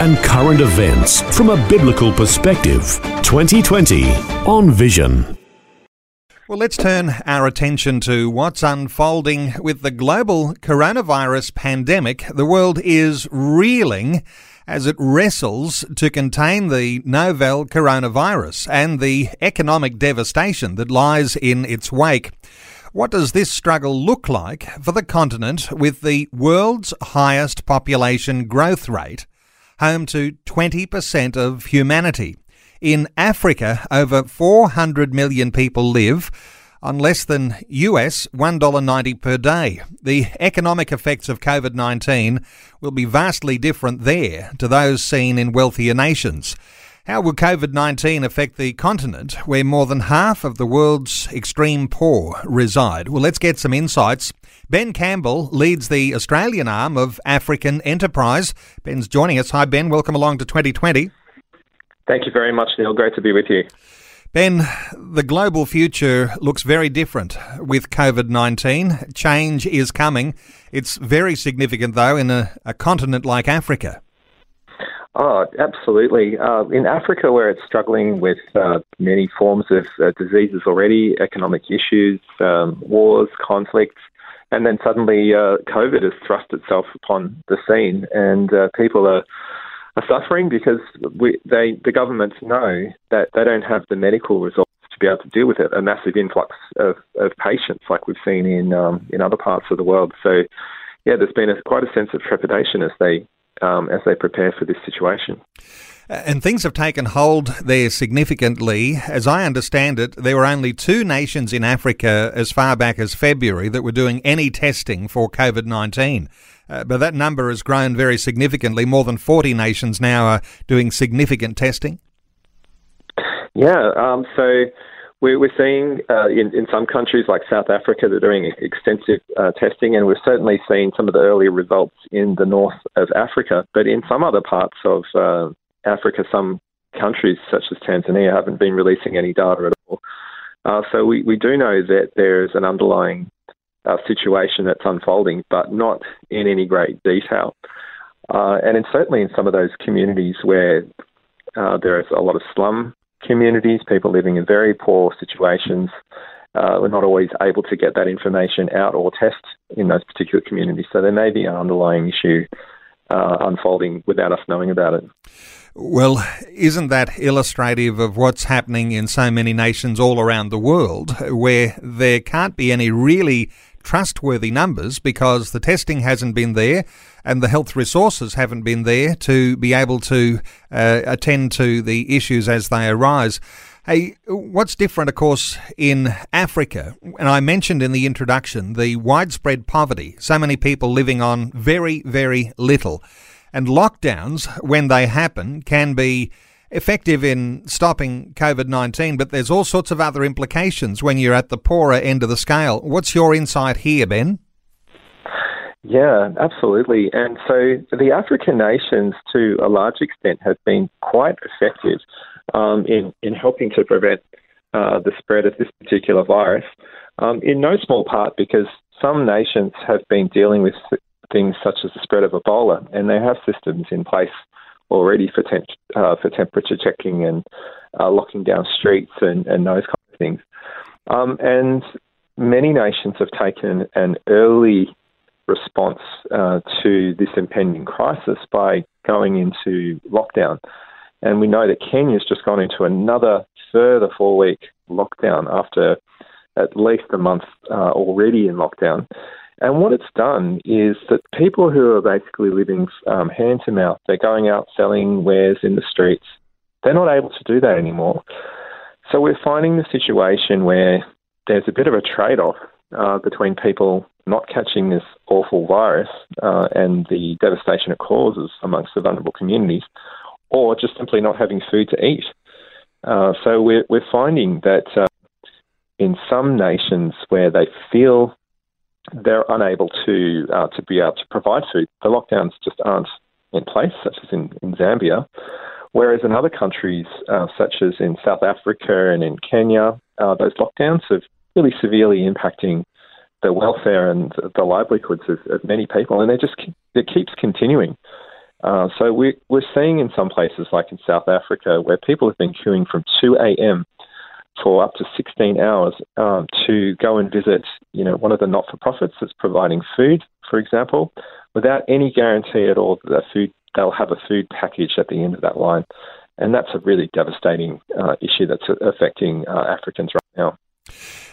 and current events from a biblical perspective. 2020 on Vision. Well, let's turn our attention to what's unfolding with the global coronavirus pandemic. The world is reeling as it wrestles to contain the novel coronavirus and the economic devastation that lies in its wake. What does this struggle look like for the continent with the world's highest population growth rate, home to 20% of humanity? In Africa, over 400 million people live on less than US $1.90 per day. The economic effects of COVID 19 will be vastly different there to those seen in wealthier nations. How will COVID 19 affect the continent where more than half of the world's extreme poor reside? Well, let's get some insights. Ben Campbell leads the Australian arm of African Enterprise. Ben's joining us. Hi, Ben. Welcome along to 2020. Thank you very much, Neil. Great to be with you. Ben, the global future looks very different with COVID 19. Change is coming. It's very significant, though, in a, a continent like Africa. Oh, absolutely. Uh, in Africa, where it's struggling with uh, many forms of uh, diseases already, economic issues, um, wars, conflicts, and then suddenly uh, COVID has thrust itself upon the scene, and uh, people are, are suffering because we, they, the governments know that they don't have the medical resources to be able to deal with it. A massive influx of, of patients, like we've seen in um, in other parts of the world. So, yeah, there's been a, quite a sense of trepidation as they um, as they prepare for this situation. And things have taken hold there significantly. As I understand it, there were only two nations in Africa as far back as February that were doing any testing for COVID 19. Uh, but that number has grown very significantly. More than 40 nations now are doing significant testing. Yeah, um, so we're, seeing uh, in, in some countries like South Africa, they're doing extensive uh, testing, and we've certainly seen some of the early results in the north of Africa. But in some other parts of uh, Africa, some countries such as Tanzania haven't been releasing any data at all. Uh, so we, we do know that there's an underlying uh, situation that's unfolding, but not in any great detail. Uh, and in, certainly in some of those communities where there is a lot of slum communities, people living in very poor situations. Uh, we're not always able to get that information out or test in those particular communities. So there may be an underlying issue uh, unfolding without us knowing about it. Well, isn't that illustrative of what's happening in so many nations all around the world where there can't be any really trustworthy numbers because the testing hasn't been there and the health resources haven't been there to be able to uh, attend to the issues as they arise. Hey, what's different, of course, in Africa, and I mentioned in the introduction the widespread poverty, so many people living on very, very little. And lockdowns, when they happen, can be effective in stopping COVID 19, but there's all sorts of other implications when you're at the poorer end of the scale. What's your insight here, Ben? Yeah, absolutely. And so the African nations, to a large extent, have been quite effective um, in, in helping to prevent uh, the spread of this particular virus, um, in no small part because some nations have been dealing with things such as the spread of Ebola, and they have systems in place already for temp- uh, for temperature checking and uh, locking down streets and, and those kinds of things. Um, and many nations have taken an early response uh, to this impending crisis by going into lockdown. And we know that Kenya's just gone into another further four week lockdown after at least a month uh, already in lockdown. And what it's done is that people who are basically living um, hand to mouth, they're going out selling wares in the streets, they're not able to do that anymore. So we're finding the situation where there's a bit of a trade off uh, between people not catching this awful virus uh, and the devastation it causes amongst the vulnerable communities, or just simply not having food to eat. Uh, so we're, we're finding that uh, in some nations where they feel they're unable to uh, to be able to provide food, the lockdowns just aren't in place, such as in, in Zambia. Whereas in other countries, uh, such as in South Africa and in Kenya, uh, those lockdowns have really severely impacting the welfare and the livelihoods of, of many people, and they just it keeps continuing. Uh, so we, we're seeing in some places, like in South Africa, where people have been queuing from 2 a.m. for up to 16 hours um, to go and visit, you know, one of the not-for-profits that's providing food, for example, without any guarantee at all that food they'll have a food package at the end of that line, and that's a really devastating uh, issue that's affecting uh, Africans right now.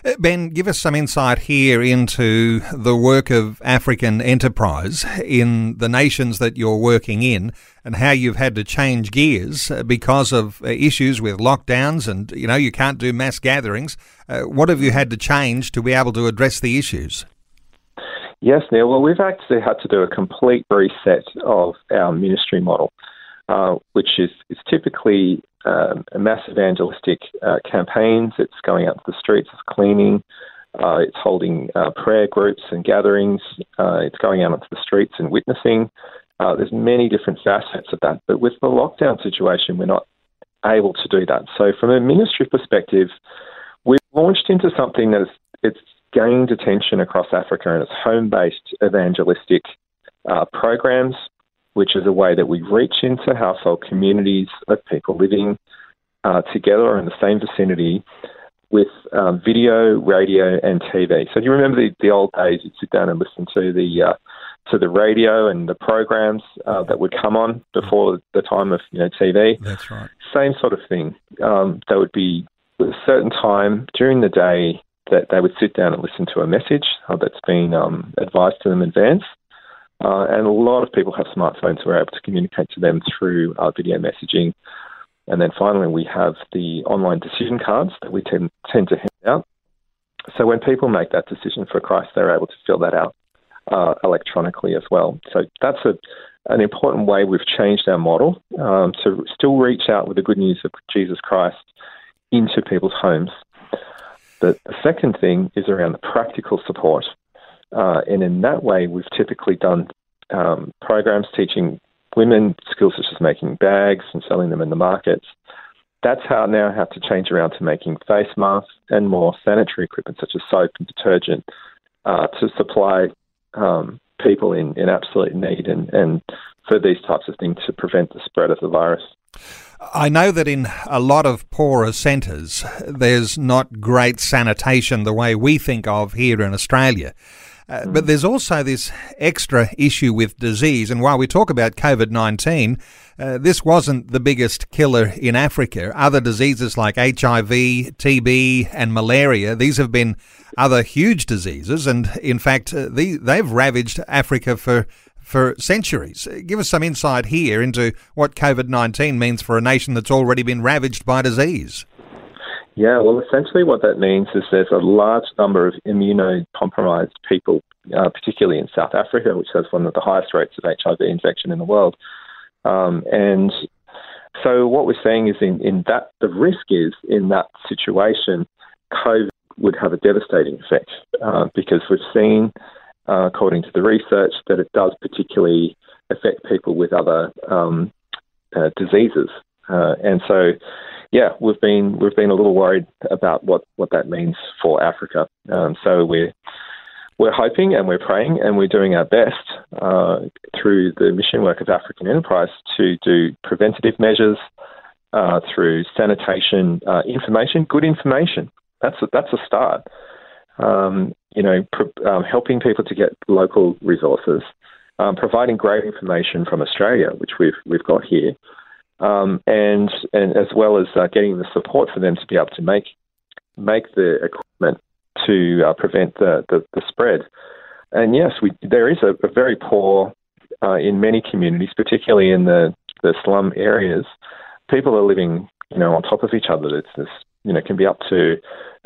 Uh, ben, give us some insight here into the work of African enterprise in the nations that you're working in and how you've had to change gears uh, because of uh, issues with lockdowns and, you know, you can't do mass gatherings. Uh, what have you had to change to be able to address the issues? Yes, Neil. Well, we've actually had to do a complete reset of our ministry model, uh, which is, is typically um, mass evangelistic uh, campaigns. It's going out to the streets, it's cleaning, uh, it's holding uh, prayer groups and gatherings, uh, it's going out onto the streets and witnessing. Uh, there's many different facets of that, but with the lockdown situation, we're not able to do that. So, from a ministry perspective, we've launched into something that is it's gained attention across Africa, and it's home-based evangelistic programs which is a way that we reach into household communities of people living uh, together in the same vicinity with um, video, radio, and TV. So you remember the, the old days? You'd sit down and listen to the uh, to the radio and the programs uh, that would come on before the time of you know TV. That's right. Same sort of thing. Um, there would be a certain time during the day that they would sit down and listen to a message that's been um, advised to them in advance. Uh, and a lot of people have smartphones. So we're able to communicate to them through video messaging. And then finally, we have the online decision cards that we tend, tend to hand out. So when people make that decision for Christ, they're able to fill that out uh, electronically as well. So that's a, an important way we've changed our model um, to still reach out with the good news of Jesus Christ into people's homes. But the second thing is around the practical support. Uh, and in that way, we've typically done um, programs teaching women skills such as making bags and selling them in the markets. That's how now have to change around to making face masks and more sanitary equipment such as soap and detergent uh, to supply um, people in, in absolute need and, and for these types of things to prevent the spread of the virus. I know that in a lot of poorer centres, there's not great sanitation the way we think of here in Australia. Uh, but there's also this extra issue with disease. And while we talk about COVID 19, uh, this wasn't the biggest killer in Africa. Other diseases like HIV, TB, and malaria, these have been other huge diseases. And in fact, uh, the, they've ravaged Africa for, for centuries. Give us some insight here into what COVID 19 means for a nation that's already been ravaged by disease. Yeah, well, essentially what that means is there's a large number of immunocompromised people, uh, particularly in South Africa, which has one of the highest rates of HIV infection in the world. Um, and so what we're seeing is in, in that, the risk is in that situation, COVID would have a devastating effect uh, because we've seen, uh, according to the research, that it does particularly affect people with other um, uh, diseases. Uh, and so yeah, we've been we've been a little worried about what, what that means for Africa. Um, so we're we're hoping and we're praying and we're doing our best uh, through the mission work of African Enterprise to do preventative measures uh, through sanitation uh, information, good information. That's a, that's a start. Um, you know, pr- um, helping people to get local resources, um, providing great information from Australia, which we've we've got here um, and and as well as uh, getting the support for them to be able to make make the equipment to uh, prevent the, the, the, spread. And yes, we, there is a, a very poor uh, in many communities, particularly in the, the slum areas. People are living, you know, on top of each other. It's this, you know, can be up to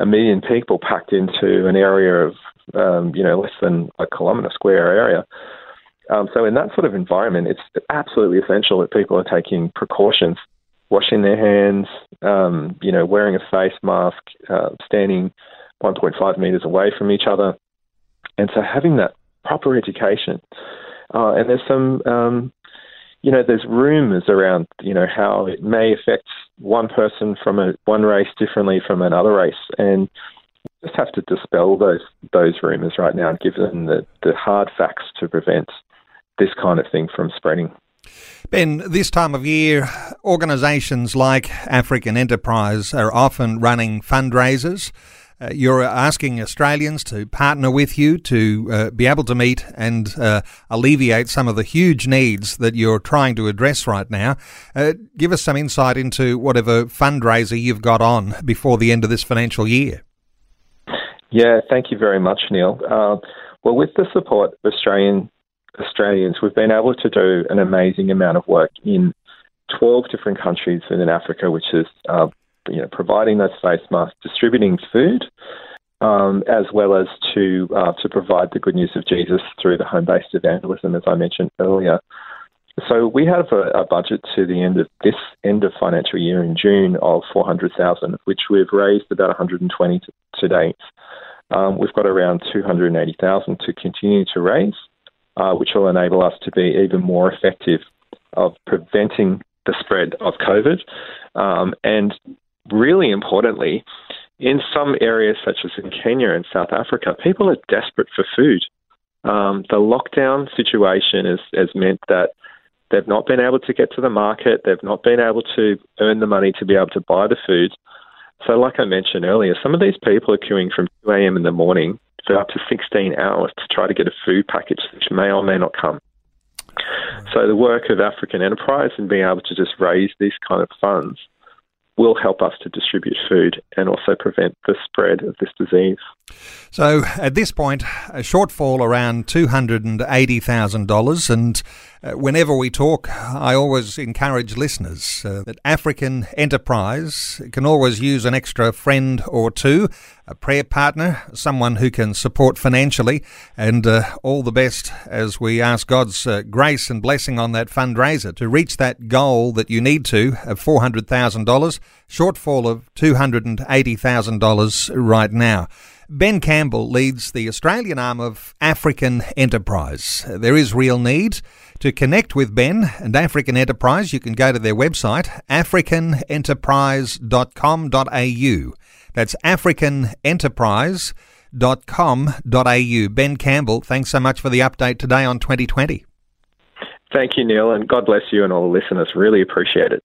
a million people packed into an area of, um, you know, less than a kilometre square area. Um, so in that sort of environment, it's absolutely essential that people are taking precautions washing their hands, um, you know, wearing a face mask, uh, standing 1.5 meters away from each other. And so having that proper education. Uh, and there's some, um, you know, there's rumours around, you know, how it may affect one person from a, one race differently from another race. And just have to dispel those those rumours right now and give them the, the hard facts to prevent this kind of thing from spreading. Ben, this time of year, organisations like African Enterprise are often running fundraisers. Uh, you're asking Australians to partner with you to uh, be able to meet and uh, alleviate some of the huge needs that you're trying to address right now. Uh, give us some insight into whatever fundraiser you've got on before the end of this financial year. Yeah, thank you very much, Neil. Uh, well, with the support of Australian Australians, we've been able to do an amazing amount of work in 12 different countries within Africa, which is uh, you know providing those face masks, distributing food, um, as well as to uh, to provide the good news of Jesus through the home-based evangelism, as I mentioned earlier. So we have a, a budget to the end of this end of financial year in June of 400,000, which we've raised about 120 to, to date. Um, we've got around 280,000 to continue to raise uh, which will enable us to be even more effective of preventing the spread of COVID. Um, and really importantly, in some areas such as in Kenya and South Africa, people are desperate for food. Um, the lockdown situation has, has meant that they've not been able to get to the market, they've not been able to earn the money to be able to buy the food. So, like I mentioned earlier, some of these people are queuing from 2 a.m. in the morning for up to 16 hours to try to get a food package which may or may not come. So the work of African Enterprise and being able to just raise these kind of funds will help us to distribute food and also prevent the spread of this disease. So at this point, a shortfall around $280,000. And uh, whenever we talk, I always encourage listeners uh, that African Enterprise can always use an extra friend or two, a prayer partner, someone who can support financially, and uh, all the best as we ask God's uh, grace and blessing on that fundraiser to reach that goal that you need to of $400,000, shortfall of $280,000 right now. Ben Campbell leads the Australian arm of African Enterprise. There is real need. To connect with Ben and African Enterprise, you can go to their website, africanenterprise.com.au. That's africanenterprise.com.au. Ben Campbell, thanks so much for the update today on 2020. Thank you, Neil, and God bless you and all the listeners. Really appreciate it.